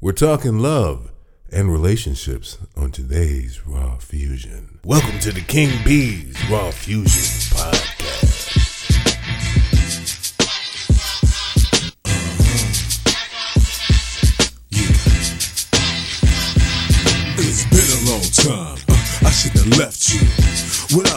We're talking love and relationships on today's Raw Fusion. Welcome to the King B's Raw Fusion podcast. It's been a long time. Uh, I should have left you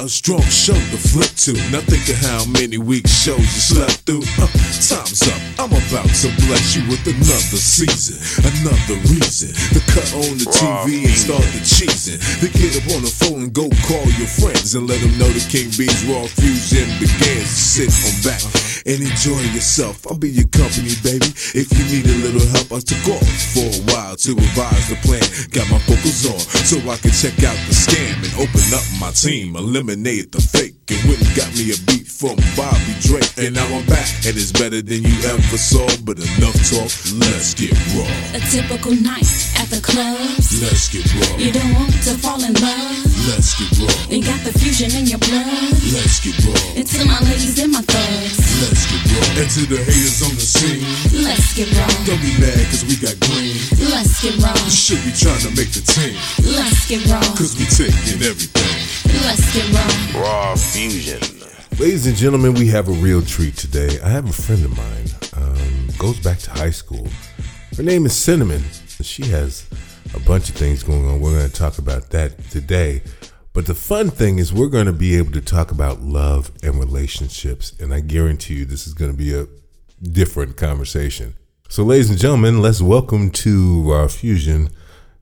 a strong show to flip to. Now think of how many week shows you slept through. Uh, time's up. I'm about to bless you with another season, another reason to cut on the TV and start the cheesing. To get up on the phone and go call your friends and let them know the King B's Raw Fusion begins. Sit on back and enjoy yourself. I'll be your company, baby. If you need a little help, I took off for a while to revise the plan. Got my focus on so I can check out the scam and open up my team. Eliminate the fake and and got me a beat from Bobby Drake. And now I'm back and it's better than you ever saw. But enough talk, let's get raw. A typical night at the clubs. Let's get raw. You don't want to fall in love. Let's get raw. You got the fusion in your blood. Let's get raw. And to my ladies and my thugs. Let's get raw. And to the haters on the scene. Let's get raw. Don't be mad cause we got green. Let's get raw. You should be trying to make the team. Let's get raw. Cause we taking everything. Raw Fusion. Ladies and gentlemen, we have a real treat today. I have a friend of mine, um, goes back to high school. Her name is Cinnamon. She has a bunch of things going on. We're going to talk about that today. But the fun thing is, we're going to be able to talk about love and relationships. And I guarantee you, this is going to be a different conversation. So, ladies and gentlemen, let's welcome to Raw Fusion,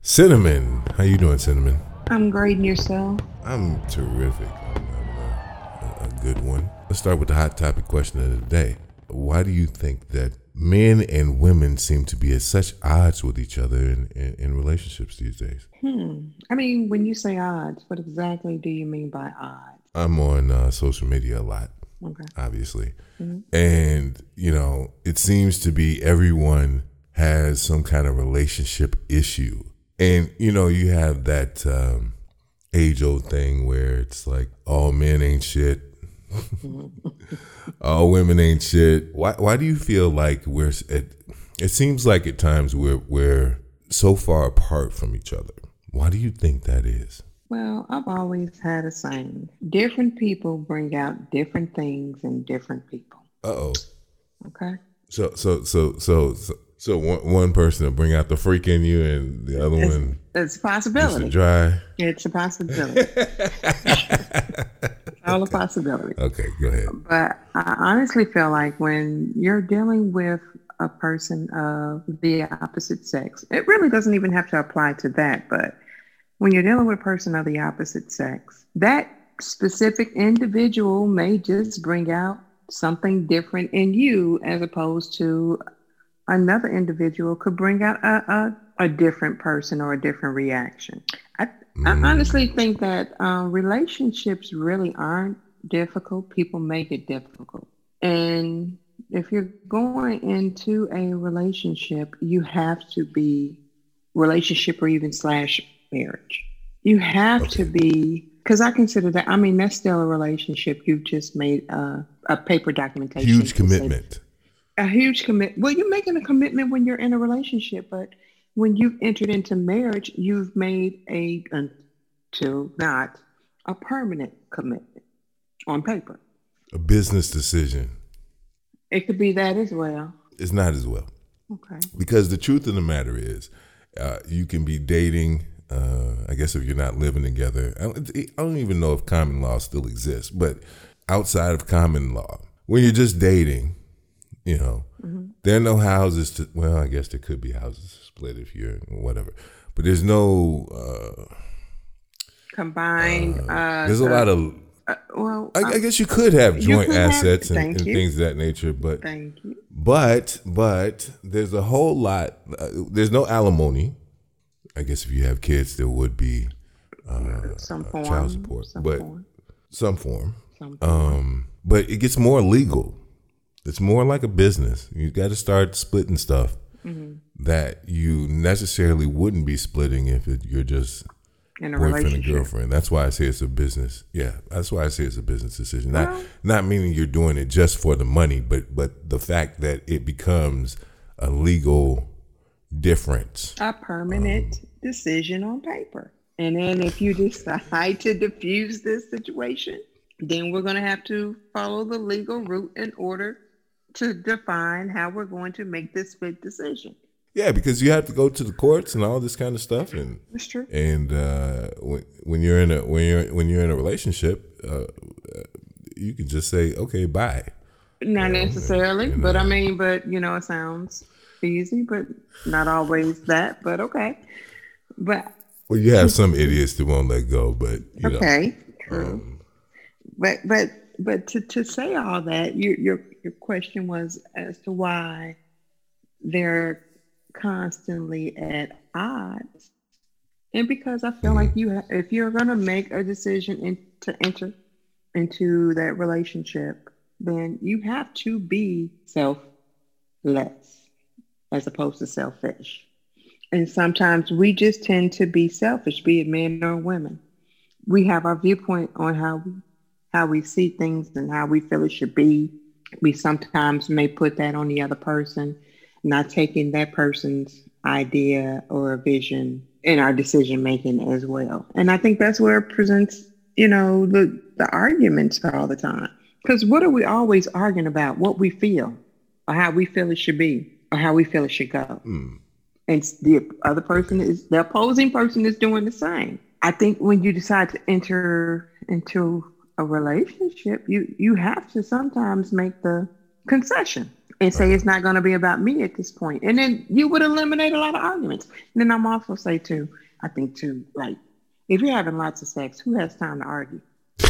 Cinnamon. How you doing, Cinnamon? I'm grading yourself. I'm terrific. I'm, I'm a, a good one. Let's start with the hot topic question of the day. Why do you think that men and women seem to be at such odds with each other in, in, in relationships these days? Hmm. I mean, when you say odds, what exactly do you mean by odds? I'm on uh, social media a lot, Okay. obviously. And, you know, it seems to be everyone has some kind of relationship issue. And, you know, you have that um, age old thing where it's like, all men ain't shit. all women ain't shit. Why, why do you feel like we're, it, it seems like at times we're, we're so far apart from each other. Why do you think that is? Well, I've always had a saying different people bring out different things in different people. Uh oh. Okay. So so so so so, so one, one person will bring out the freak in you, and the other It's, one it's a possibility. dry. It's a possibility. It's all a possibility. Okay, go ahead. But I honestly feel like when you're dealing with a person of the opposite sex, it really doesn't even have to apply to that. But when you're dealing with a person of the opposite sex, that specific individual may just bring out something different in you as opposed to another individual could bring out a, a, a different person or a different reaction. I, I honestly think that uh, relationships really aren't difficult. People make it difficult. And if you're going into a relationship, you have to be relationship or even slash marriage. You have to be because I consider that. I mean, that's still a relationship. You've just made a, a paper documentation. Huge commitment. A huge commit. Well, you're making a commitment when you're in a relationship, but when you've entered into marriage, you've made a until not a permanent commitment on paper. A business decision It could be that as well. It's not as well Okay. because the truth of the matter is, uh, you can be dating. Uh, I guess if you're not living together, I don't, I don't even know if common law still exists, but outside of common law, when you're just dating, you know, there are no houses to. Well, I guess there could be houses split if you're whatever, but there's no. Uh, Combined. Uh, there's a uh, lot of. uh, well, I, uh, I guess you could have joint could have- assets and, and things of that nature, but thank you. but but there's a whole lot. Uh, there's no alimony. I guess if you have kids, there would be uh, Some uh, form. child support, Some but form. some form. Some form. Um, but it gets more legal. It's more like a business. You got to start splitting stuff Mm-hmm. that you necessarily wouldn't be splitting if it, you're just in a boyfriend and girlfriend. That's why I say it's a business. Yeah, that's why I say it's a business decision. Not Well- not meaning you're doing it just for the money, but but the fact that it becomes a legal difference. A permanent decision on paper. And then if you decide to diffuse this situation, then we're going to have to follow the legal route in order to define how we're going to make this big decision. Yeah, because you have to go to the courts and all this kind of stuff, and That's true. and uh, when when you're in a when you're when you're in a relationship, uh, you can just say okay, bye. Not Yeah, necessarily, you but I mean, but you know, it sounds easy, but not always that. But okay, but Well, you have some idiots that won't let go, but you know, okay, true. um, But but but to, to say all that, your your your question was as to why they're constantly at odds, and because I feel mm-hmm. like you, ha- if you're gonna make a decision in, to enter into that relationship, then you have to be selfless as opposed to selfish. And sometimes we just tend to be selfish, be it men or women. We have our viewpoint on how we how we see things and how we feel it should be. We sometimes may put that on the other person, not taking that person's idea or vision in our decision making as well. And I think that's where it presents, you know, the the arguments all the time. Because what are we always arguing about? What we feel, or how we feel it should be, or how we feel it should go. mm, And the other person is the opposing person is doing the same. I think when you decide to enter into a relationship, you you have to sometimes make the concession and say it's not going to be about me at this point, and then you would eliminate a lot of arguments. And then I'm also say too, I think too, like if you're having lots of sex, who has time to argue?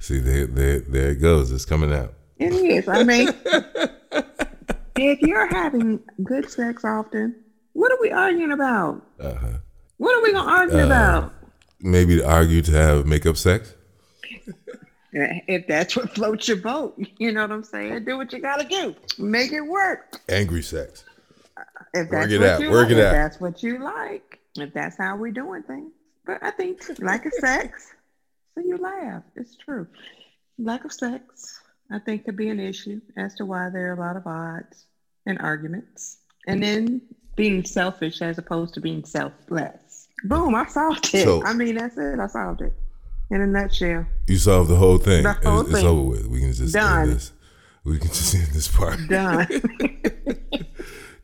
see there there there it goes. It's coming out. It is. I mean, if you're having good sex often, what are we arguing about? Uh-huh. What are we gonna argue Uh, about? Maybe to argue to have makeup sex. If that's what floats your boat, you know what I'm saying? Do what you gotta do. Make it work. Angry sex. Uh, if Work that's it what out, you work like, it if out. that's what you like, if that's how we're doing things. But I think lack of sex, so you laugh. It's true. Lack of sex, I think, could be an issue as to why there are a lot of odds and arguments. And then being selfish as opposed to being selfless. Boom, I solved it. So- I mean, that's it. I solved it. In a nutshell. You solved the whole thing. The whole it's, it's over with. We can just Done. end this. We can just end this part. Done.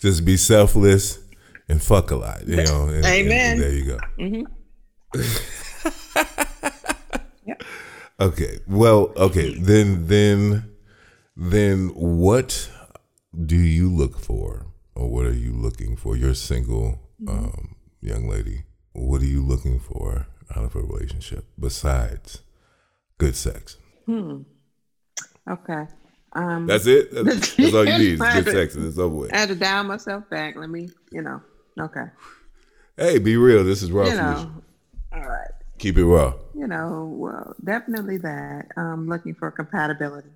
Just be selfless and fuck a lot. You know. and- and Amen. there you go. Yep. Okay. Well, okay. Then then then what do you look for or what are you looking for? You're a single um, young lady. What are you looking for out of a relationship besides good sex? Hmm. Okay. Um, That's it? That's, that's all you need is good sex and it's over with. I had to dial myself back. Let me, you know. Okay. Hey, be real. This is raw You solution. know. All right. Keep it raw. You know, well, definitely that. Um, looking for compatibility.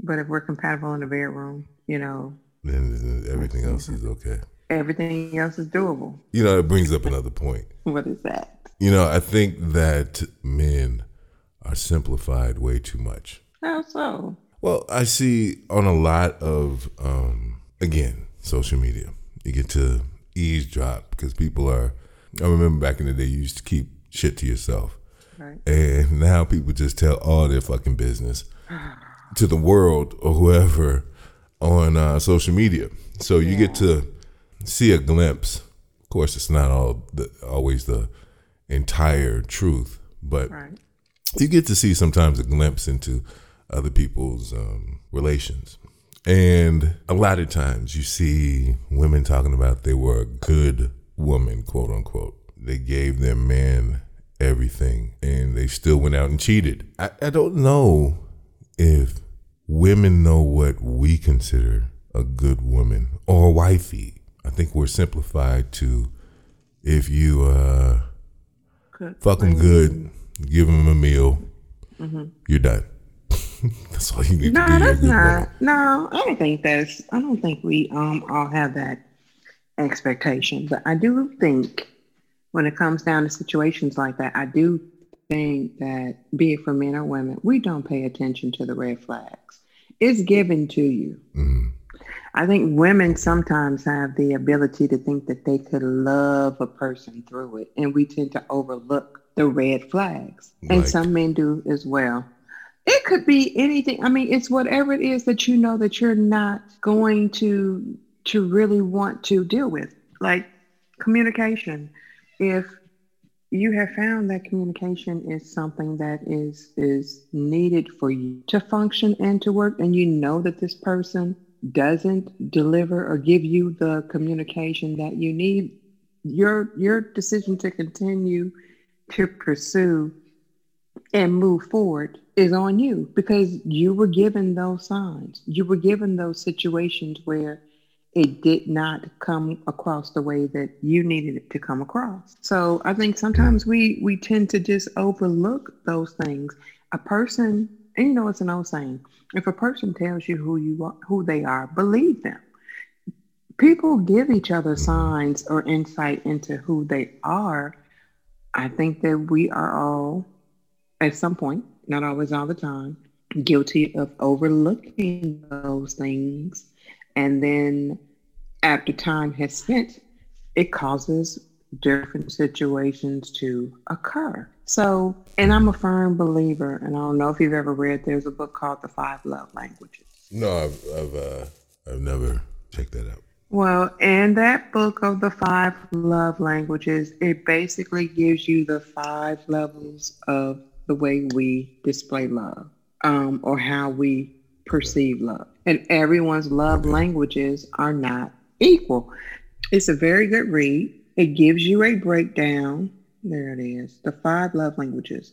But if we're compatible in the bedroom, you know, Then everything else is okay. Everything else is doable. You know, it brings up another point. What is that? You know, I think that men are simplified way too much. How so? Well, I see on a lot of, um, again, social media, you get to eavesdrop because people are. I remember back in the day, you used to keep shit to yourself. Right. And now people just tell all their fucking business to the world or whoever on uh, social media. So you get to see a glimpse. Of course, it's not all the, always the entire truth, but Right. you get to see sometimes a glimpse into other people's um, relations. And a lot of times you see women talking about they were a good woman, quote unquote. They gave their man everything and they still went out and cheated. I, I don't know if women know what we consider a good woman or a wifey. I think we're simplified to if you uh, Cook, fuck them good, give them a meal, you're done. that's all you need No, to do. You're that's not. woman. No, I don't think that's. I don't think we um all have that expectation. But I do think when it comes down to situations like that, I do think that be it for men or women, we don't pay attention to the red flags. It's given to you. Mhm. I think women sometimes have the ability to think that they could love a person through it, and we tend to overlook the red flags. And some men do as well. It could be anything. I mean, it's whatever it is that you know that you're not going to to really want to deal with, like communication. If you have found that communication is something that is is needed for you to function and to work and you know that this person doesn't deliver or give you the communication that you need your your decision to continue to pursue and move forward is on you because you were given those signs you were given those situations where it did not come across the way that you needed it to come across. So I think sometimes we we tend to just overlook those things. A person, you know it's an old saying, if a person tells you who you are, who they are, believe them. People give each other signs or insight into who they are. I think that we are all, at some point, not always all the time, guilty of overlooking those things and then after time has spent, it causes different situations to occur. So, and I'm a firm believer, and I don't know if you've ever read, there's a book called The Five Love Languages. No, I've I've uh, I've never checked that out. Well, in that book of the five love languages, it basically gives you the five levels of the way we display love um, or how we perceive love. And everyone's love languages are not equal. It's a very good read. It gives you a breakdown. There it is. The five love languages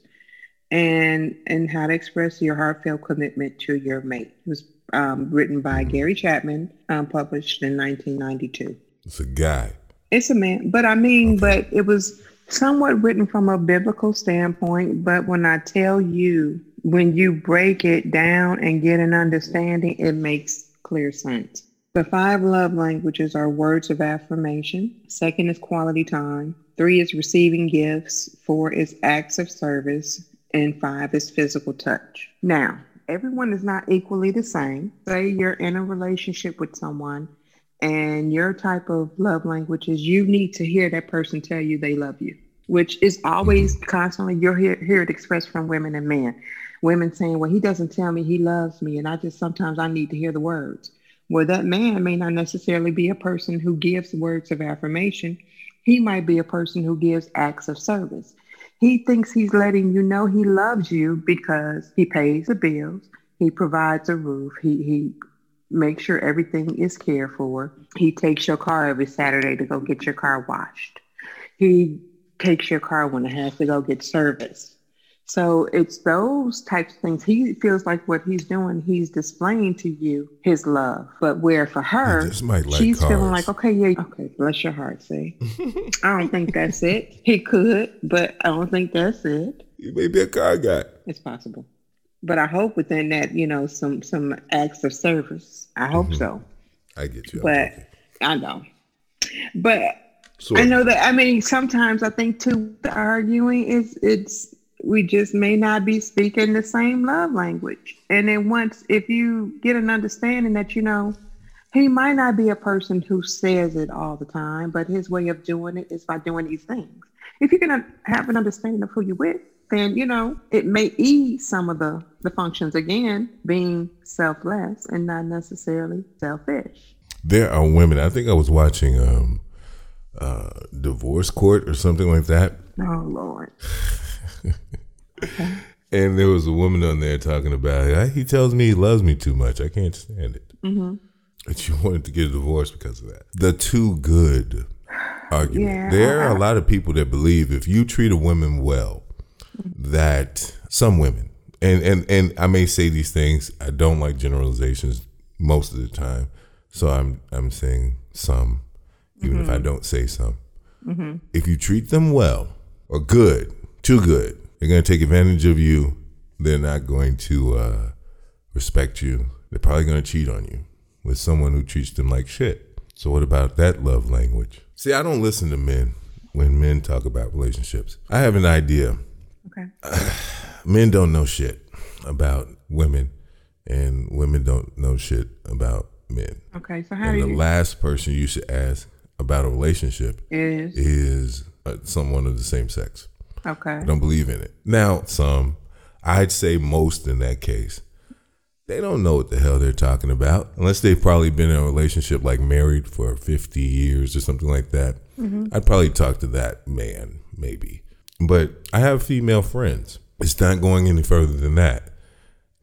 and and how to express your heartfelt commitment to your mate. It was um, written by Gary Chapman, um, published in 1992. It's a guy. It's a man, but I mean, but it was somewhat written from a biblical standpoint. But when I tell you, when you break it down and get an understanding, it makes clear sense. The five love languages are words of affirmation. Second is quality time. Three is receiving gifts. Four is acts of service. And five is physical touch. Now, everyone is not equally the same. Say you're in a relationship with someone and your type of love language is you need to hear that person tell you they love you, which is always constantly you'll hear, hear it expressed from women and men. Women saying, well, he doesn't tell me he loves me. And I just sometimes I need to hear the words. Well, that man may not necessarily be a person who gives words of affirmation. He might be a person who gives acts of service. He thinks he's letting you know he loves you because he pays the bills, he provides a roof, he he makes sure everything is cared for. He takes your car every Saturday to go get your car washed. He takes your car when it has to go get serviced. So it's those types of things. He feels like what he's doing, he's displaying to you his love. But where for her, like she's feeling like, okay, yeah, okay, bless your heart, see. I don't think that's it. He could, but I don't think that's it. You may be a car guy. It's possible. But I hope within that, you know, some some acts of service. I hope mm-hmm. so. I get you. But. I know. But Sort I know that I mean sometimes I think too the arguing is it's we just may not be speaking the same love language. And then once if you get an understanding that you know he might not be a person who says it all the time, but his way of doing it is by doing these things. If you can have an understanding of who you're with, then you know it may ease some of the the functions again, being selfless and not necessarily selfish. there are women. I think I was watching um, uh, divorce court or something like that, Oh Lord. and there was a woman on there talking about "Ah, he tells me he loves me too much. I can't stand it. Mm-hmm. And she wanted to get a divorce because of that. The too good argument. Yeah, there are a lot of people that believe if you treat a woman well, that some women and and and I may say these things. I don't like generalizations most of the time, so I'm I'm saying some, even if I don't say some. If you treat them well or good, too good, they're going to take advantage of you. They're not going to uh, respect you. They're probably going to cheat on you with someone who treats them like shit. So what about that love language? See, I don't listen to men when men talk about relationships. I have an idea. Okay. Men don't know shit about women, and women don't know shit about men. Okay, so how And the you last person you should ask about a relationship is is uh, someone of the same sex. Okay. I don't believe in it. Now, some, I'd say most in that case, they don't know what the hell they're talking about unless they've probably been in a relationship like married for 50 years or something like that. Mm-hmm. I'd probably talk to that man, maybe. But I have female friends. It's not going any further than that.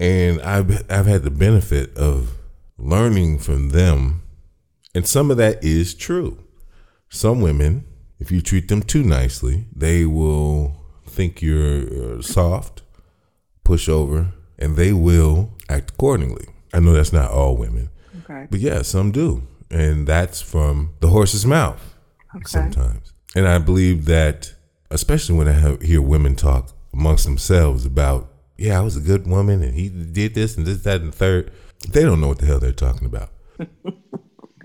And I've, I've had the benefit of learning from them. And some of that is true. Some women, if you treat them too nicely, they will think you're uh, soft, push over, and they will act accordingly. I know that's not all women, Okay. but yeah, some do. And that's from the horse's mouth Okay. sometimes. And I believe that, especially when I have, hear women talk amongst themselves about, yeah, I was a good woman and he did this and this, that, and the third, they don't know what the hell they're talking about.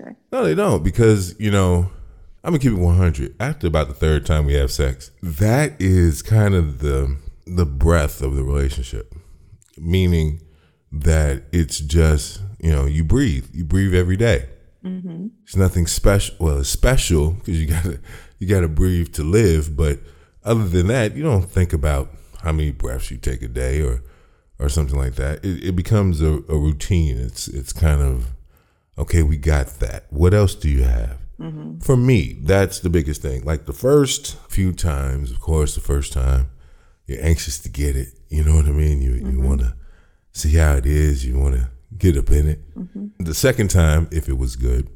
Okay. No, they don't because you know I'm gonna keep it 100. After about the third time we have sex, that is kind of the the breath of the relationship, meaning that it's just you know you breathe, you breathe every day. Mm-hmm. It's nothing special. Well, it's special because you gotta you gotta breathe to live, but other than that, you don't think about how many breaths you take a day or or something like that. It, it becomes a, a routine. It's it's kind of okay, we got that. What else do you have? Mm-hmm. For me, that's the biggest thing. Like the first few times, of course, the first time, you're anxious to get it. You know what I mean? You you mm-hmm. want to see how it is. You want to get up in it. Mm-hmm. The second time, if it was good,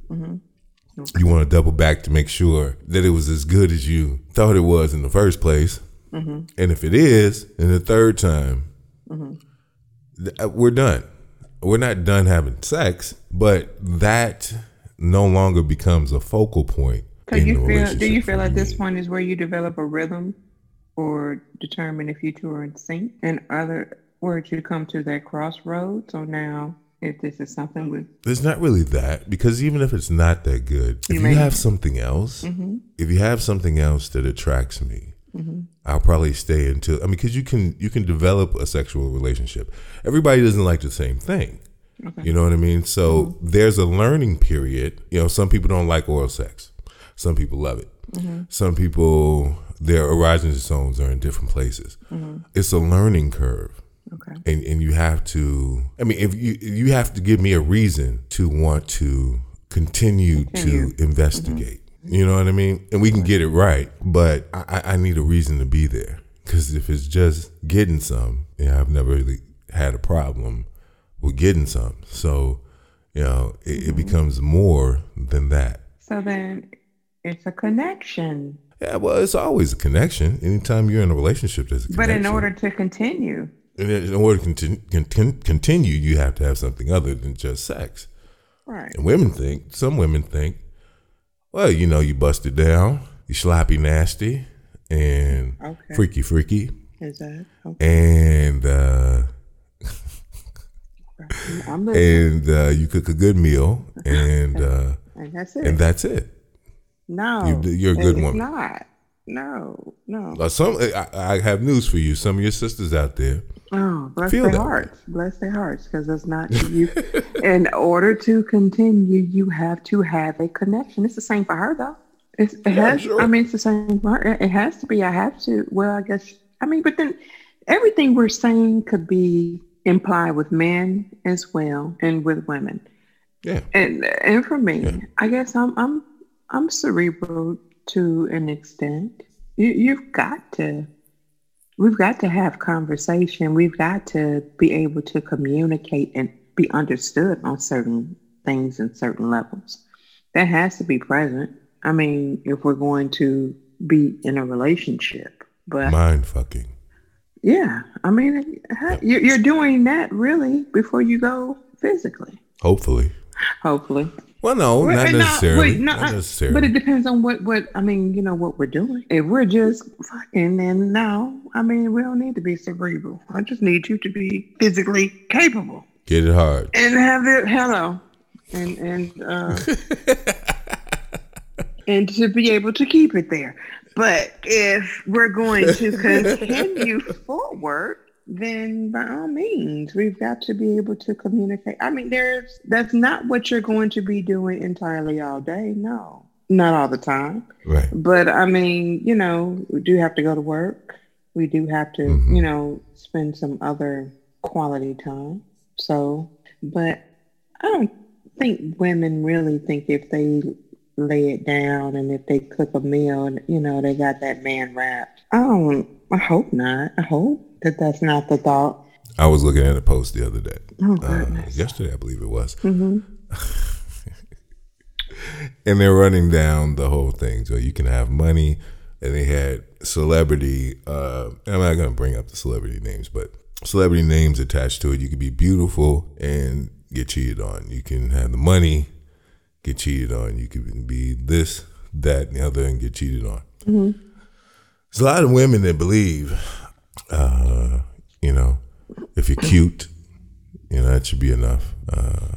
you want to double back to make sure that it was as good as you thought it was in the first place. And if it is, in the third time, th- uh, we're done. We're not done having sex, but that no longer becomes a focal point. So you feel? Do you feel at this point is where you develop a rhythm, or determine if you two are in sync? In other words, you come to that crossroads. So now, if this is something with There's not really that because even if it's not that good, if You you may- have something else, mm-hmm. if you have something else that attracts me, mm-hmm. I'll probably stay until I mean, because you can you can develop a sexual relationship. Everybody doesn't like the same thing. You know what I mean? So mm-hmm. there's a learning period. You know, some people don't like oral sex. Some people love it. Mm-hmm. Some people their erogenous zones are in different places. Mm-hmm. It's a learning curve okay, and and you have to i mean if you you have to give me a reason to want to continue, Continue. to investigate you know what i mean and we can get it right but i I- need a reason to be there because if it's just getting some yeah i've never really had a problem with getting some so you know it, it becomes more than that so then it's a connection. yeah well it's always a connection anytime you're in a relationship there's a connection. But in order to continue, in order to continue, continue, you have to have something other than just sex. right? And women think, some women think, well, you know, you busted down, you sloppy nasty, and Okay. freaky freaky, Is that okay? and uh, I'm and uh, you cook a good meal, and uh, and that's it. and that's it. no, you- you're a good it's woman. Not. No, no. Uh, some, I, I have news for you. Some of your sisters out there, Oh, bless Feel their hearts. Bless their hearts, because it's not you. in order to continue, you have to have a connection. It's the same for her, though. It's, it Yeah, has. sure. I mean, it's the same for her. It has to be. I have to. Well, I guess. I mean, but then everything we're saying could be implied with men as well and with women. yeah, And and for me, Yeah. I guess I'm I'm I'm cerebral to an extent. You, you've got to. We've got to have conversation. We've got to be able to communicate and be understood on certain things and certain levels. That has to be present. I mean, if we're going to be in a relationship, but mind fucking. Yeah, I mean, you're you're doing that really before you go physically. Hopefully, Hopefully. well, no, not and necessarily. wait, no, not necessarily. But it depends on what, what I mean, you know, what we're doing. If we're just fucking, then no, I mean, we don't need to be cerebral. I just need you to be physically capable Get it hard. and have it. Hello, and and uh, and to be able to keep it there. But if we're going to continue forward, then by all means, we've got to be able to communicate. I mean, there's that's not what you're going to be doing entirely all day. No, not all the time. Right. But I mean, you know, we do have to go to work. We do have to, Mhm. you know, spend some other quality time. So, but I don't think women really think if they lay it down and if they cook a meal, and you know, they got that man wrapped. I don't. I hope not. I hope that that's not the thought. I was looking at a post the other day. Oh Uh, goodness. yesterday, I believe it was. Mm-hmm. and they're running down the whole thing. So you can have money, and they had celebrity. Uh, I'm not going to bring up the celebrity names, but celebrity names attached to it. You could be beautiful and get cheated on. You can have the money, get cheated on. You could be this, that, and the other, and get cheated on. There's a lot of women that believe, uh, you know, if you're cute, you know that should be enough. Uh,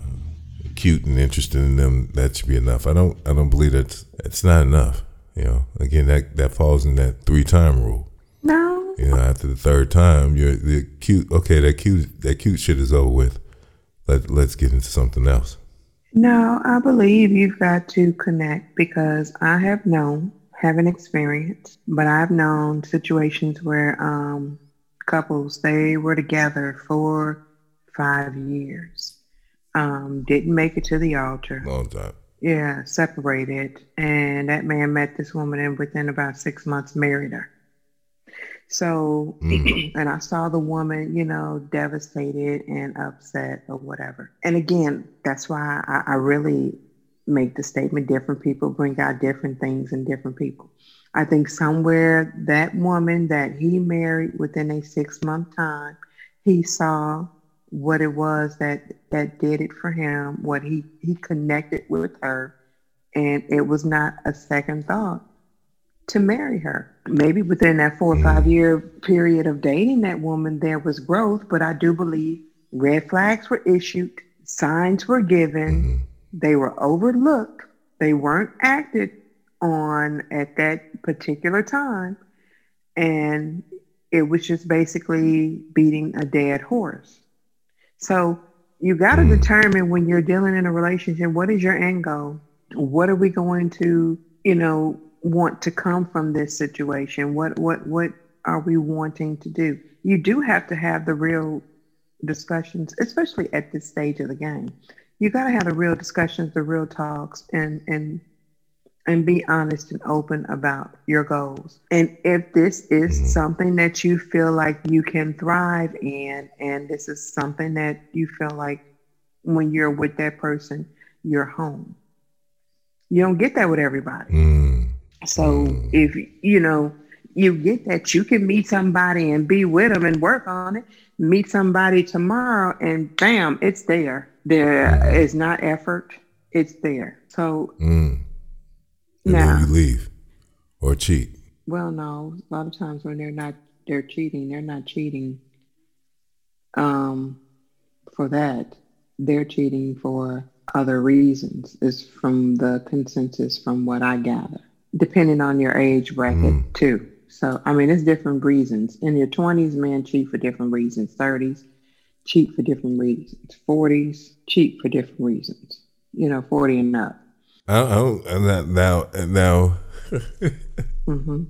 cute and interested in them, that should be enough. I don't I don't believe that's it's not enough. You know, again that that falls in that three time rule. No. You know, after the third time, you're the cute. Okay, that cute that cute shit is over with. Let let's get into something else. No, I believe you've got to connect because I have known, haven't experienced, but I've known situations where um, couples they were together for five years, um, didn't make it to the altar, Long time. yeah, separated, and that man met this woman and within about six months married her. So, mm. and I saw the woman, you know, devastated and upset or whatever. And again, that's why I, I really make the statement different people bring out different things in different people. I think somewhere that woman that he married within a six month time, he saw what it was that that did it for him, what he he connected with her, and it was not a second thought to marry her. Maybe within that four or five year period of dating that woman, there was growth, but I do believe red flags were issued, signs were given, they were overlooked, they weren't acted on at that particular time, and it was just basically beating a dead horse. So you got to Mm. determine when you're dealing in a relationship, what is your end goal? What are we going to, you know, want to come from this situation? What what what are we wanting to do? You do have to have the real discussions, especially at this stage of the game. You got to have the real discussions, the real talks, and and and be honest and open about your goals. And if this is something that you feel like you can thrive in, and this is something that you feel like when you're with that person, you're home. You don't get that with everybody. Mm. So if you know you get that, you can meet somebody and be with them and work on it. Meet somebody tomorrow, and bam, it's there. There is not effort; it's there. So Mm. Now- you leave or cheat. Well, no. A lot of times when they're not, they're cheating. They're not cheating um, for that. They're cheating for other reasons. Is from the consensus from what I gather, depending on your age bracket too. So I mean, it's different reasons. In your twenties, men cheat for different reasons. Thirties, cheat for different reasons. Forties, cheat for different reasons. You know, forty and up. Oh, that, now now hmm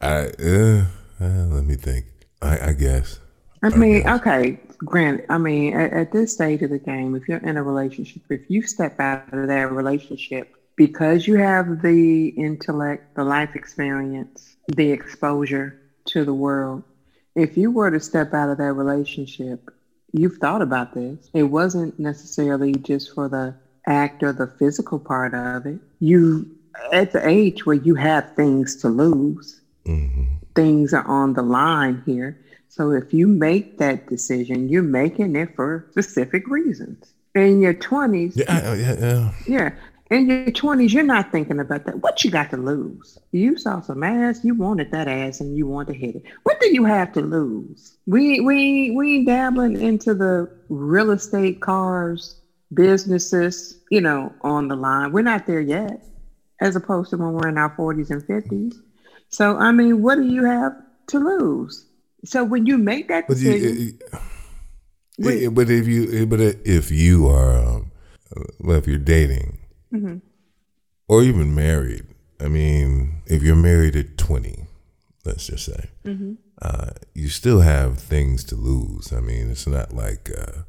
I uh, uh, let me think. I, I guess. I mean, guess. okay, granted, I mean, at, at this stage of the game, if you're in a relationship, if you step out of that relationship because you have the intellect, the life experience, the exposure to the world, if you were to step out of that relationship, you've thought about this. It wasn't necessarily just for the act or the physical part of it. You, at the age where you have things to lose, hmm things are on the line here. So if you make that decision, you're making it for specific reasons. In your 20s, Yeah, yeah, yeah. yeah, in your 20s, you're not thinking about that. What you got to lose? You saw some ass, you wanted that ass, and you want to hit it. What do you have to lose? We we we ain't dabbling into the real estate, cars, businesses, you know, on the line. We're not there yet, as opposed to when we're in our 40s and 50s. So I mean, what do you have to lose? So when you make that But you, decision, it- it- but if you, but if you are, um, well, if you're dating Mm-hmm. or even married, I mean, if you're married at 20, let's just say, Mm-hmm. uh, you still have things to lose. I mean, it's not like uh,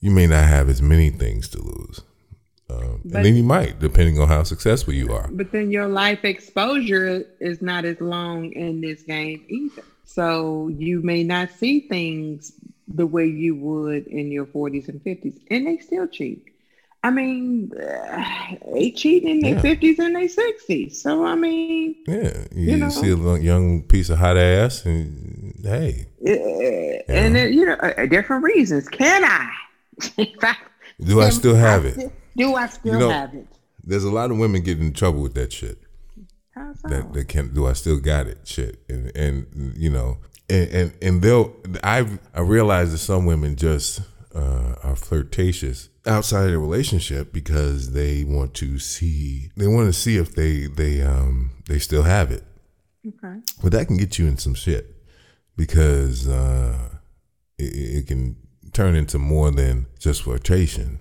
you may not have as many things to lose. Um, But- and then you might, depending on how successful you are. but then your life exposure is not as long in this game either. So you may not see things the way you would in your 40s and 50s, and they still cheat. I mean, uh, they cheating in their Yeah. 50s and their 60s. So I mean, Yeah, you, You know. see a young piece of hot ass, and hey, uh, and uh, you know, uh, different reasons. Can I? I- do I still have it? still- Do I still You know- have it? There's a lot of women getting in trouble with that shit. How so? That they can do. I still got it, shit, and and you know, and and, and they'll. I've I realize that some women just uh, are flirtatious outside of the relationship because they want to see they want to see if they they um they still have it. okay. But that can get you in some shit because uh, it, it can turn into more than just flirtation.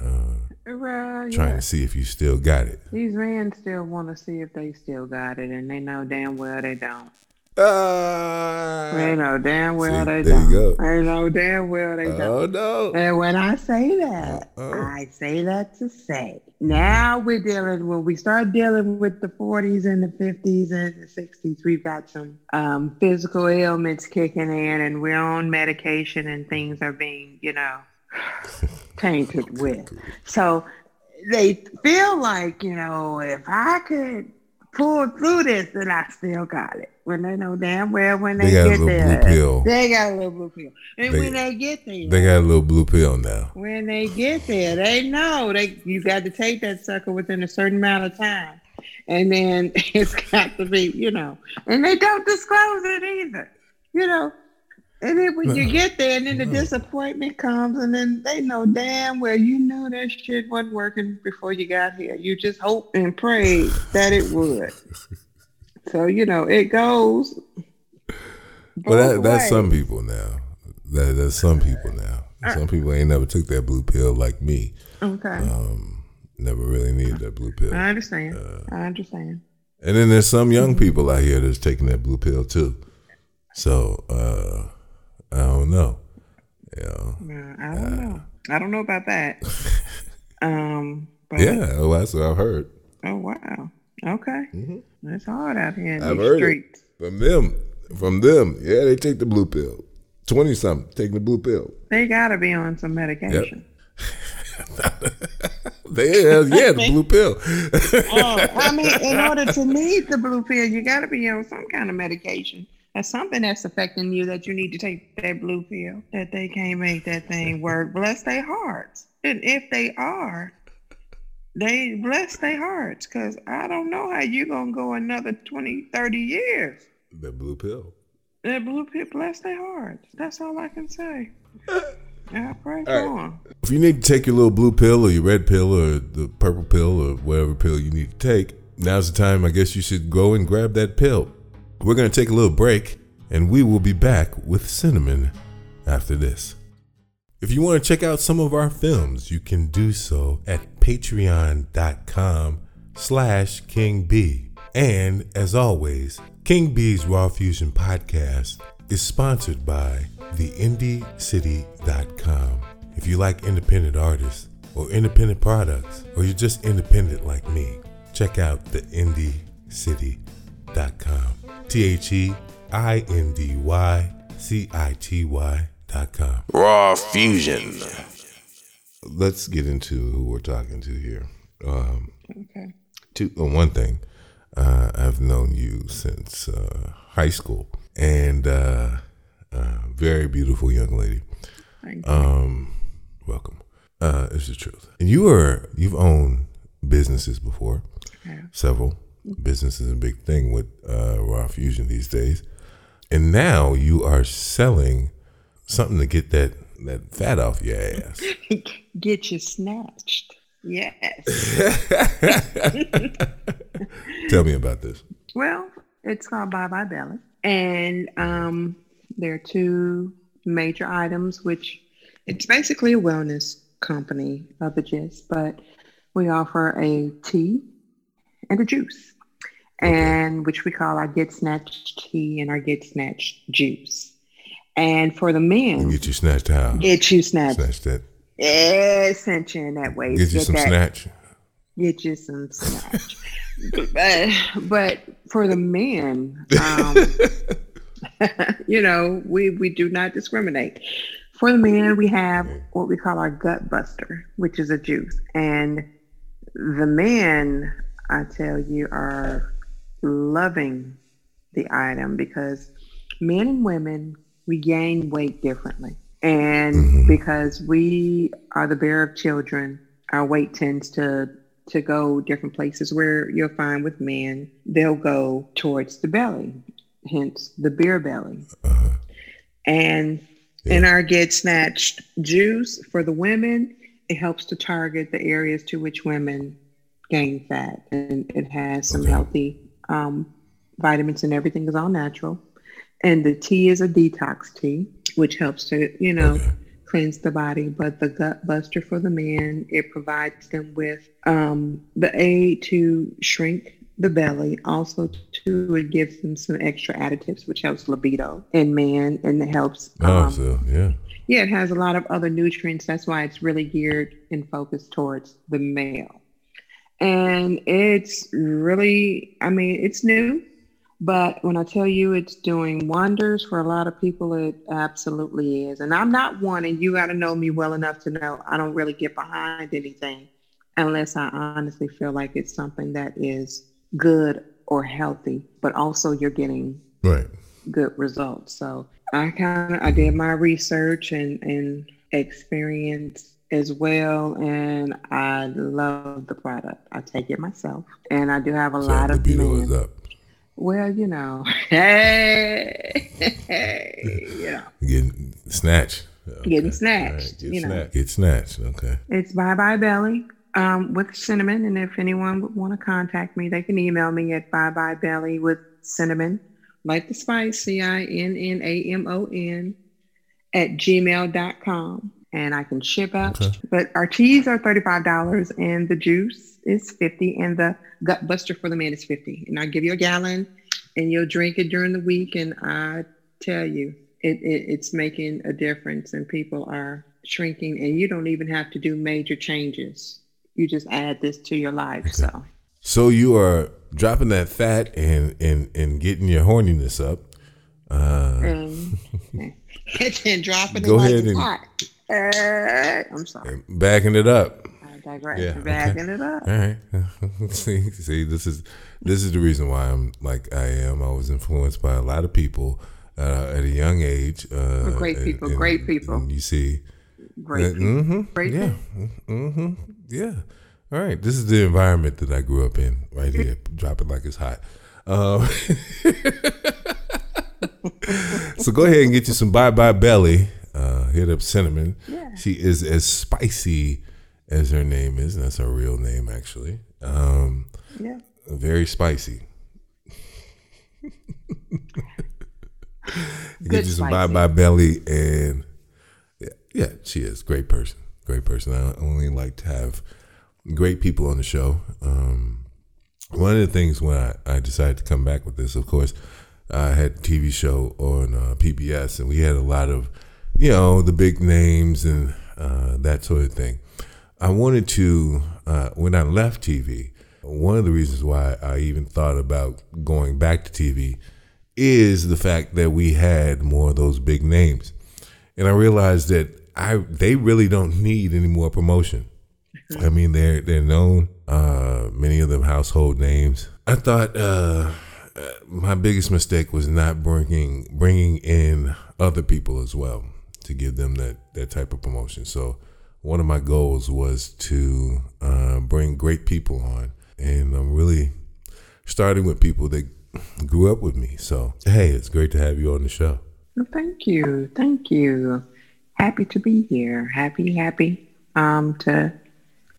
Well, Trying yeah. to see if you still got it. These men still want to see if they still got it, and they know damn well they don't. Uh, They know damn well See, they don't. go. They know damn well they don't. oh no! And when I say that, Uh-oh. I say that to say now we're dealing when we start dealing with the 40s and the 50s and the 60s, we've got some um, physical ailments kicking in, and we're on medication, and things are being, you know, tainted with. So they feel like, you know, if I could pull through this, and I still got it. When they know damn well when They they, got a get little blue there, pill. they got a little blue pill. And They- when they get there, They got a little blue pill now. when they get there, they know they you got to take that sucker within a certain amount of time, and then it's got to be, you know, and they don't disclose it either, you know. And then when you get there, and then the disappointment comes, and then they know damn well you knew that shit wasn't working before you got here. You just hope and pray that it would. So you know it goes. But that, that's some people now. That, that's some people now. Some people ain't never took that blue pill like me. Okay, Um, never really needed that blue pill. I understand. uh, I understand. And then there's some young people out here that's taking that blue pill too. So uh, I don't know. Yeah. Uh, I don't know. I don't know about that. um, but Yeah, well, that's what I've heard oh wow. Okay. It's hard out here in Mm-hmm. I've these heard it. streets. from them. From them, yeah, they take the blue pill. Twenty something taking the blue pill. They gotta be on some medication. They have, yeah, the blue pill. oh, I mean, in order to need the blue pill, you gotta be on some kind of medication. That's something that's affecting you that you need to take that blue pill. That they can't make that thing work. Bless their hearts. And if they are, they bless their hearts. Cause I don't know how you're gonna go another 20, 30 years. the blue pill. That blue pill bless their hearts. That's all I can say. I pray for right. If you need to take your little blue pill or your red pill or the purple pill or whatever pill you need to take, now's the time I guess you should go and grab that pill. We're going to take a little break and we will be back with Cinnamon after this. If you want to check out some of our films, you can do so at patreon.com slash King B. And as always, King B's Raw Fusion podcast is sponsored by theindycity.com. If you like independent artists or independent products, or you're just independent like me, check out theindycity.com. T H E I N D Y C I T Y dot com. Raw Fusion. Let's get into who we're talking to here. Um, Okay. two, uh, one thing, uh, I've known you since uh, high school, and uh, uh, very beautiful young lady. Thank you. Um, welcome. Uh, it's the truth. And you are you've owned businesses before, Yeah. several businesses is a big thing with uh, Raw Fusion these days, and now you are selling something to get that that fat off your ass. Get you snatched. Yes. Tell me about this. well, it's called Bye Bye Belly. And um, There are two major items, which it's basically a wellness company of the gist, but we offer a tea and a juice, and which we call our Get Snatched tea and our Get Snatched juice. And for the And men, get you snatched how? get you snatched. Snatch that. Ascension that way. Get you some that, snatch. Get you some snatch. but, but for the men, um, you know, we, we do not discriminate. For the men, we have what we call our gut buster, which is a juice. And the men, I tell you, are loving the item because men and women, we gain weight differently. And Mhm. because we are the bearer of children, our weight tends to to go different places where you'll find with men, they'll go towards the belly, hence the beer belly. Uh-huh. And in our Get Snatched juice for the women, it helps to target the areas to which women gain fat. And it has some Okay. healthy um, vitamins and everything is all natural. And the tea is a detox tea, which helps to, you know, Okay. cleanse the body. But the gut buster for the men, it provides them with um, the aid to shrink the belly. Also, too, it gives them some extra additives, which helps libido in men, and it helps. Oh, um, so yeah. yeah, it has a lot of other nutrients. That's why it's really geared and focused towards the male. And it's really, I mean, it's new, but when I tell you it's doing wonders for a lot of people, it absolutely is. And I'm not one, and you got to know me well enough to know I don't really get behind anything unless I honestly feel like it's something that is good or healthy, but also you're getting Right. good results. So I kind of I did my research and and experience as well, and I love the product. I take it myself, and I do have a So lot of men. up. Well, you know, hey, you know, Getting snatched. Okay. Getting snatched, Get you know. snatched. Get snatched. Okay. it's Bye Bye Belly um, with cinnamon, and if anyone would want to contact me, they can email me at Bye Bye Belly with cinnamon, like the spice, C I N N A M O N, at gmail.com. And I can ship out. Okay. But our teas are $35 and the juice is 50 and the gut buster for the man is 50 And I give you a gallon and you'll drink it during the week. And I tell you, it, it, it's making a difference and people are shrinking and you don't even have to do major changes. You just add this to your life. So So you are dropping that fat and and and getting your horniness up. Uh, and, dropping Go like ahead and- hot. Uh, I'm sorry. backing it up. I digress. Yeah, okay. Backing it up. All right. see, see, this is this is the reason why I'm like I am. I was influenced by a lot of people uh, at a young age. Uh, Great people, and- great people. and you see, Great. people. mm-hmm, Great yeah, mm-hmm, yeah. All right, this is the environment that I grew up in, right here. Drop it like it's hot. Um, so go ahead and get you some Bye Bye Belly. Hit up Cinnamon. Yeah. She is as spicy as her name is. That's her real name, actually. Um, Yeah. very spicy. Get you some Bye. Bye Belly, and yeah, yeah, she is great person. Great person. I only like to have great people on the show. Um, one of the things when I, I decided to come back with this, of course, I had a TV show on uh, PBS, and we had a lot of, you know, the big names and uh, that sort of thing. I wanted to, uh, when I left TV, one of the reasons why I even thought about going back to TV is the fact that we had more of those big names. And I realized that I they really don't need any more promotion. I mean, they're they're known, uh, many of them household names. I thought uh, uh, my biggest mistake was not bringing bringing in other people as well to give them that that type of promotion. So one of my goals was to uh, bring great people on, and I'm really starting with people that grew up with me. So hey, it's great to have you on the show. Thank you. Thank you. Happy to be here. Happy, happy um, to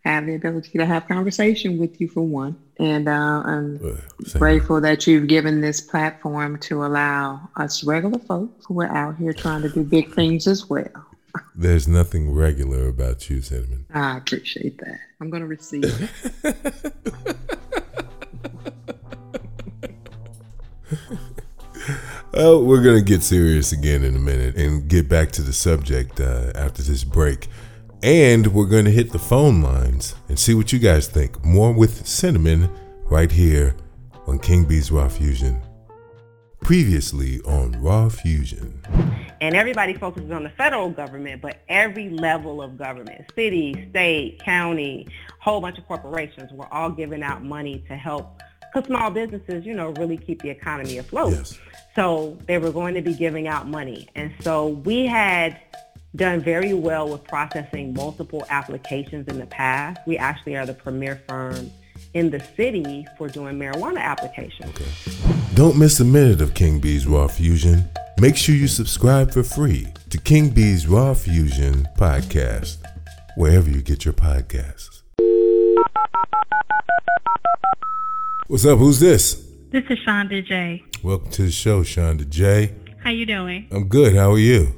have the ability to have conversation with you for one. And uh, I'm same grateful that you've given this platform to allow us regular folks who are out here trying to do big things as well. There's nothing regular about you, Cinnamon. I appreciate that. I'm going to receive it. Oh, we're gonna get serious again in a minute and get back to the subject uh, after this break, and we're gonna hit the phone lines and see what you guys think. More with Cinnamon right here on King B's Raw Fusion. Previously on Raw Fusion. and everybody focuses on the federal government, but every level of government, city, state, county, whole bunch of corporations, we're all giving out money to help because small businesses, you know, really keep the economy afloat. Yes. So they were going to be giving out money. And so we had done very well with processing multiple applications in the past. We actually are the premier firm in the city for doing marijuana applications. Don't miss a minute of King B's Raw Fusion. Make sure you subscribe for free to King B's Raw Fusion podcast, wherever you get your podcasts. What's up? Who's this? This is Shonda J. Welcome to the show, Shonda J. How you doing? I'm good. How are you?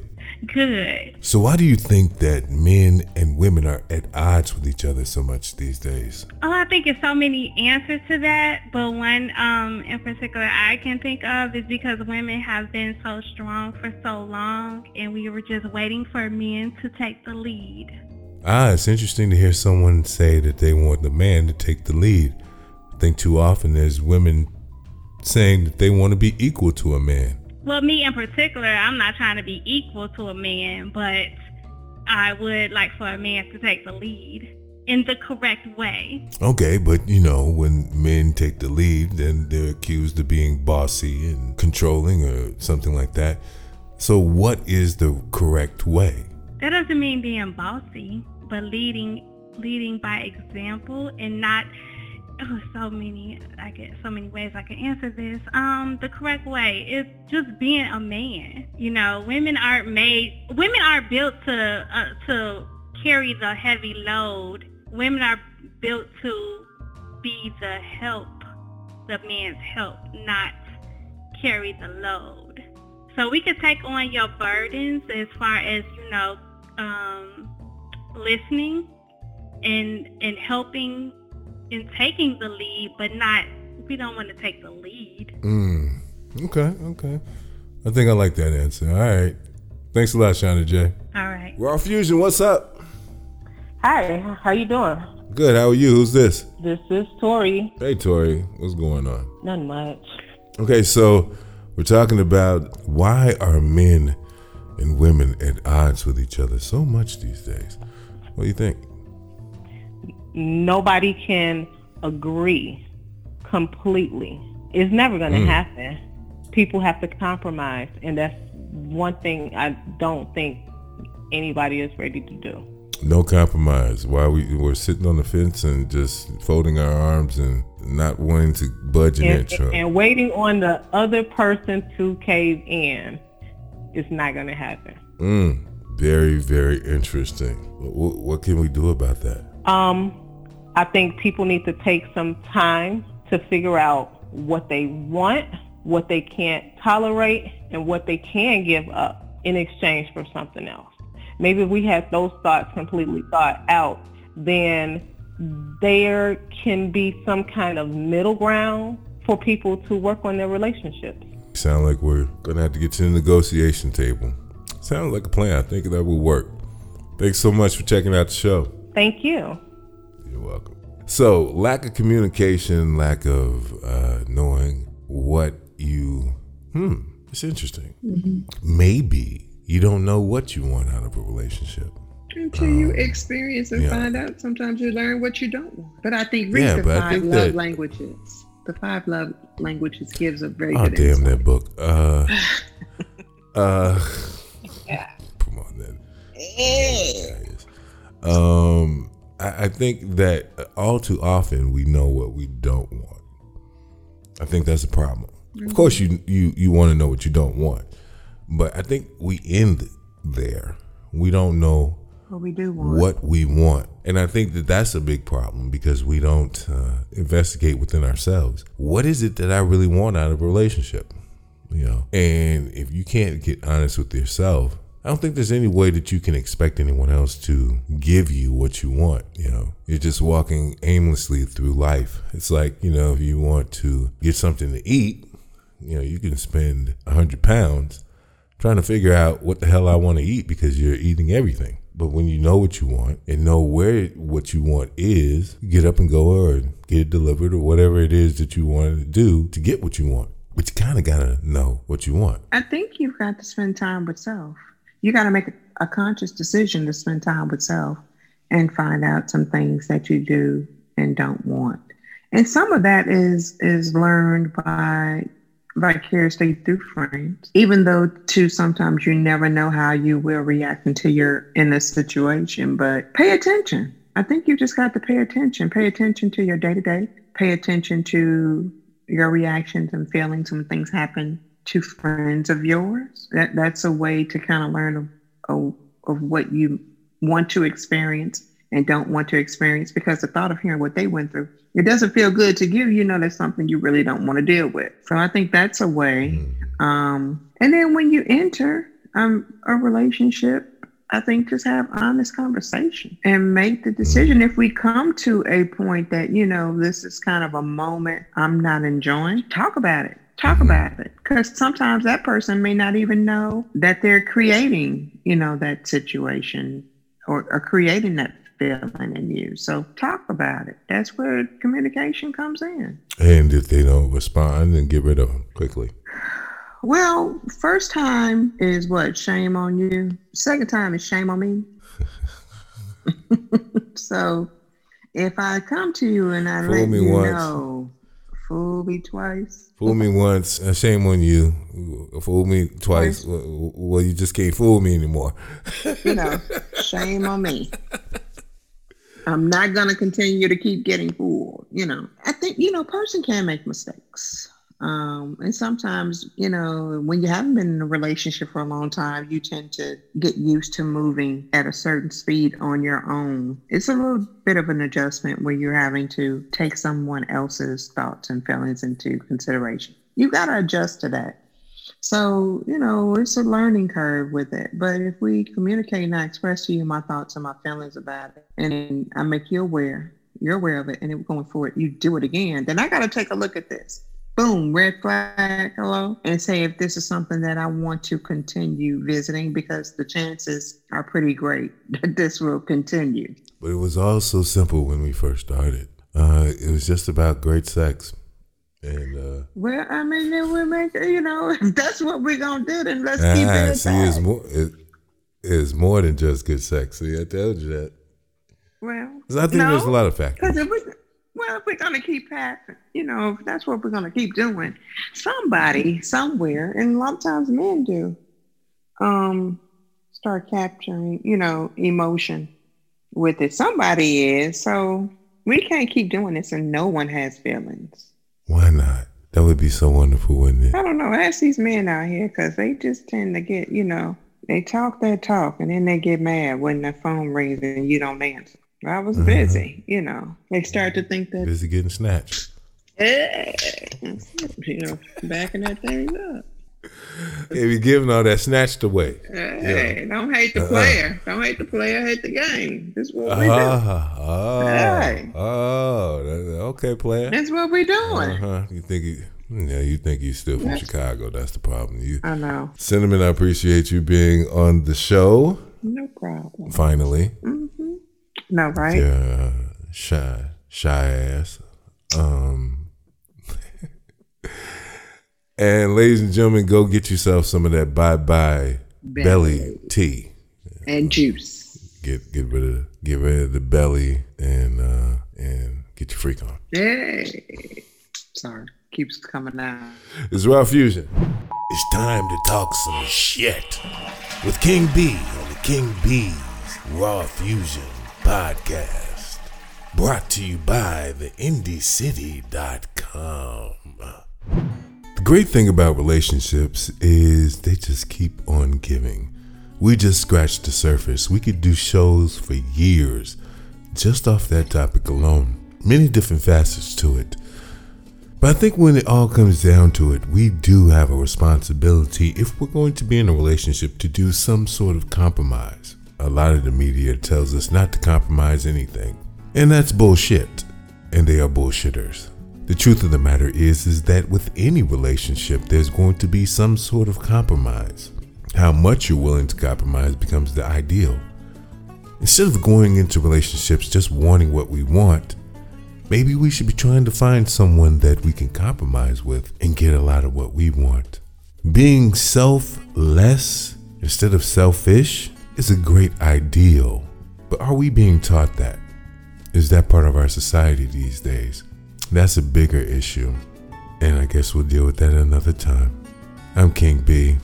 Good. So, why do you think that men and women are at odds with each other so much these days? Oh, I think it's so many answers to that, but one um, in particular I can think of is because women have been so strong for so long, and we were just waiting for men to take the lead. Ah, it's interesting to hear someone say that they want the man to take the lead. I think too often there's women saying that they want to be equal to a man. Well, me in particular, I'm not trying to be equal to a man, but I would like for a man to take the lead in the correct way. Okay, but you know, when men take the lead, then they're accused of being bossy and controlling or something like that. So, what is the correct way? That doesn't mean being bossy, but leading leading by example and not oh so many I get so many ways I can answer this. Um the correct way is just being a man. You know, women aren't made women are built to uh, to carry the heavy load. Women are built to be the help, the man's help, not carry the load. So we can take on your burdens as far as, you know, um, listening and and helping and taking the lead, but not we don't want to take the lead. Mm. Okay, okay. I think I like that answer. All right. Thanks a lot, Shonda J. All right. Raw Fusion, what's up? Hi, how you doing? Good. How are you? Who's this? This is Tori. Hey, Tori. What's going on? Not much. Okay, so we're talking about why are men and women at odds with each other so much these days? What do you think? Nobody can agree completely. It's never going to Mm. happen. People have to compromise, and that's one thing I don't think anybody is ready to do. No compromise. Why we we're sitting on the fence and just folding our arms and not wanting to budge an inch. huh? and waiting on the other person to cave in is not going to happen. Mm, very, very interesting. What, what can we do about that? Um, I think people need to take some time to figure out what they want, what they can't tolerate, and what they can give up in exchange for something else. Maybe if we had those thoughts completely thought out, then there can be some kind of middle ground for people to work on their relationships. Sound like we're gonna have to get to the negotiation table. Sounds like a plan. I think that will work. Thanks so much for checking out the show. Thank you. You're welcome. So, lack of communication, lack of uh, knowing what you. Hmm, it's interesting. Maybe you don't know what you want out of a relationship. Until you experience and yeah. find out, sometimes you learn what you don't want. But I think read Yeah, the five love that- languages. The five love languages gives a very Oh, good damn insight. that book. Uh, uh, come on then. Yes. Um, I, I think that all too often we know what we don't want. I think that's a problem. Of course, you you you want to know what you don't want, but I think we end there. We don't know What we do want. what we want. And I think that that's a big problem because we don't uh, investigate within ourselves. What is it that I really want out of a relationship? You know, and if you can't get honest with yourself, I don't think there's any way that you can expect anyone else to give you what you want. You know, you're just walking aimlessly through life. It's like, you know, if you want to get something to eat, you know, you can spend a hundred pounds trying to figure out what the hell I want to eat because you're eating everything. But when you know what you want and know where what you want is, get up and go or get it delivered or whatever it is that you want to do to get what you want. But you kind of got to know what you want. I think you've got to spend time with self. You got to make a, conscious decision to spend time with self and find out some things that you do and don't want. And some of that is is learned by vicariously through friends. Even though too sometimes you never know how you will react until you're in a situation, but pay attention. I think you just got to pay attention. Pay attention to your day to day. Pay attention to your reactions and feelings when things happen to friends of yours. That that's a way to kind of learn of, of, of what you want to experience and don't want to experience because the thought of hearing what they went through, it doesn't feel good to you. You know, that's something you really don't want to deal with. So I think that's a way. Um, and then when you enter um, a relationship, I think just have honest conversation and make the decision. If we come to a point that, you know, this is kind of a moment I'm not enjoying, talk about it. Talk about it. Because sometimes that person may not even know that they're creating, you know, that situation or, or creating that feeling in you. So talk about it. That's where communication comes in. And if they don't respond, then get rid of them quickly. Well, first time is what? Shame on you. Second time is shame on me. so if I come to you and I Fool let me you once. know, fool me twice. Fool me once, uh, shame on you. Fool me twice. Well, well, you just can't fool me anymore. You know, shame on me. I'm not gonna continue to keep getting fooled. You know, I think you know, person can make mistakes. Um, and sometimes, you know, when you haven't been in a relationship for a long time, you tend to get used to moving at a certain speed on your own. It's a little bit of an adjustment where you're having to take someone else's thoughts and feelings into consideration. You got to adjust to that. So, you know, it's a learning curve with it. But if we communicate and I express to you my thoughts and my feelings about it, and I make you aware, you're aware of it, and then going forward, you do it again, then I got to take a look at this. Boom, red flag, hello, and say if this is something that I want to continue visiting because the chances are pretty great that this will continue. But it was all so simple when we first started. Uh, it was just about great sex. And uh, Well, I mean, then we make you know if that's what we're gonna do. Then let's keep ah, it. see, it's more, it, it's more than just good sex. See, I told you that. Well, I think no. there's a lot of factors. if we, well, if we're gonna keep passing, you know, if that's what we're gonna keep doing, somebody somewhere, and a lot of times men do, um, start capturing, you know, emotion with it. Somebody is, so we can't keep doing this, and no one has feelings. Why not? That would be so wonderful, wouldn't it? I don't know. Ask these men out here, because they just tend to get, you know, they talk that talk, and then they get mad when the phone rings and you don't answer. I was Uh-huh. busy, you know. They start to think that Busy getting snatched. Hey, you know, backing that thing up. They be giving all that snatched away. Hey, don't hate the Uh-uh. player. Don't hate the player. Hate the game. This is what we do. Ah, oh, Hey. oh, okay, player. That's what we're doing. Uh-huh. You think you, yeah, you think you still from Chicago? That's the problem. You, I know. Cinnamon, I appreciate you being on the show. No problem. Finally, No, right? yeah, shy, shy ass. Um, and ladies and gentlemen, go get yourself some of that bye bye belly tea. And juice. Get get rid of get rid of the belly and uh, and get your freak on. Hey. Sorry. Keeps coming out. It's Raw Fusion. It's time to talk some shit with King B on the King B's Raw Fusion podcast. Brought to you by the IndyCity.com. The great thing about relationships is they just keep on giving. we just scratched the surface. We could do shows for years just off that topic alone. Many different facets to it. But I think when it all comes down to it, we do have a responsibility if we're going to be in a relationship to do some sort of compromise. A lot of the media tells us not to compromise anything. And that's bullshit. And they are bullshitters. The truth of the matter is is that with any relationship there's going to be some sort of compromise. How much you're willing to compromise becomes the ideal. Instead of going into relationships just wanting what we want, maybe we should be trying to find someone that we can compromise with and get a lot of what we want. Being selfless instead of selfish is a great ideal, but are we being taught that? Is that part of our society these days? That's a bigger issue, and I guess we'll deal with that another time. I'm King B,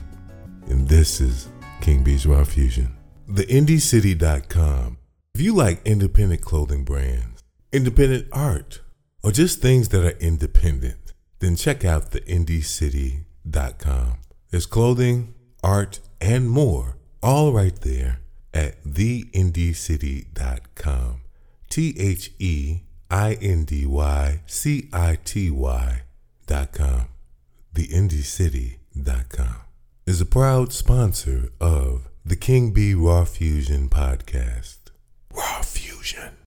and this is King B's Raw Fusion. TheIndyCity.com. If you like independent clothing brands, independent art, or just things that are independent, then check out TheIndyCity.com. There's clothing, art, and more, all right there at TheIndyCity.com. T H E I N D Y C I T Y dot com. TheIndyCity.com is a proud sponsor of the King B Raw Fusion podcast. Raw Fusion.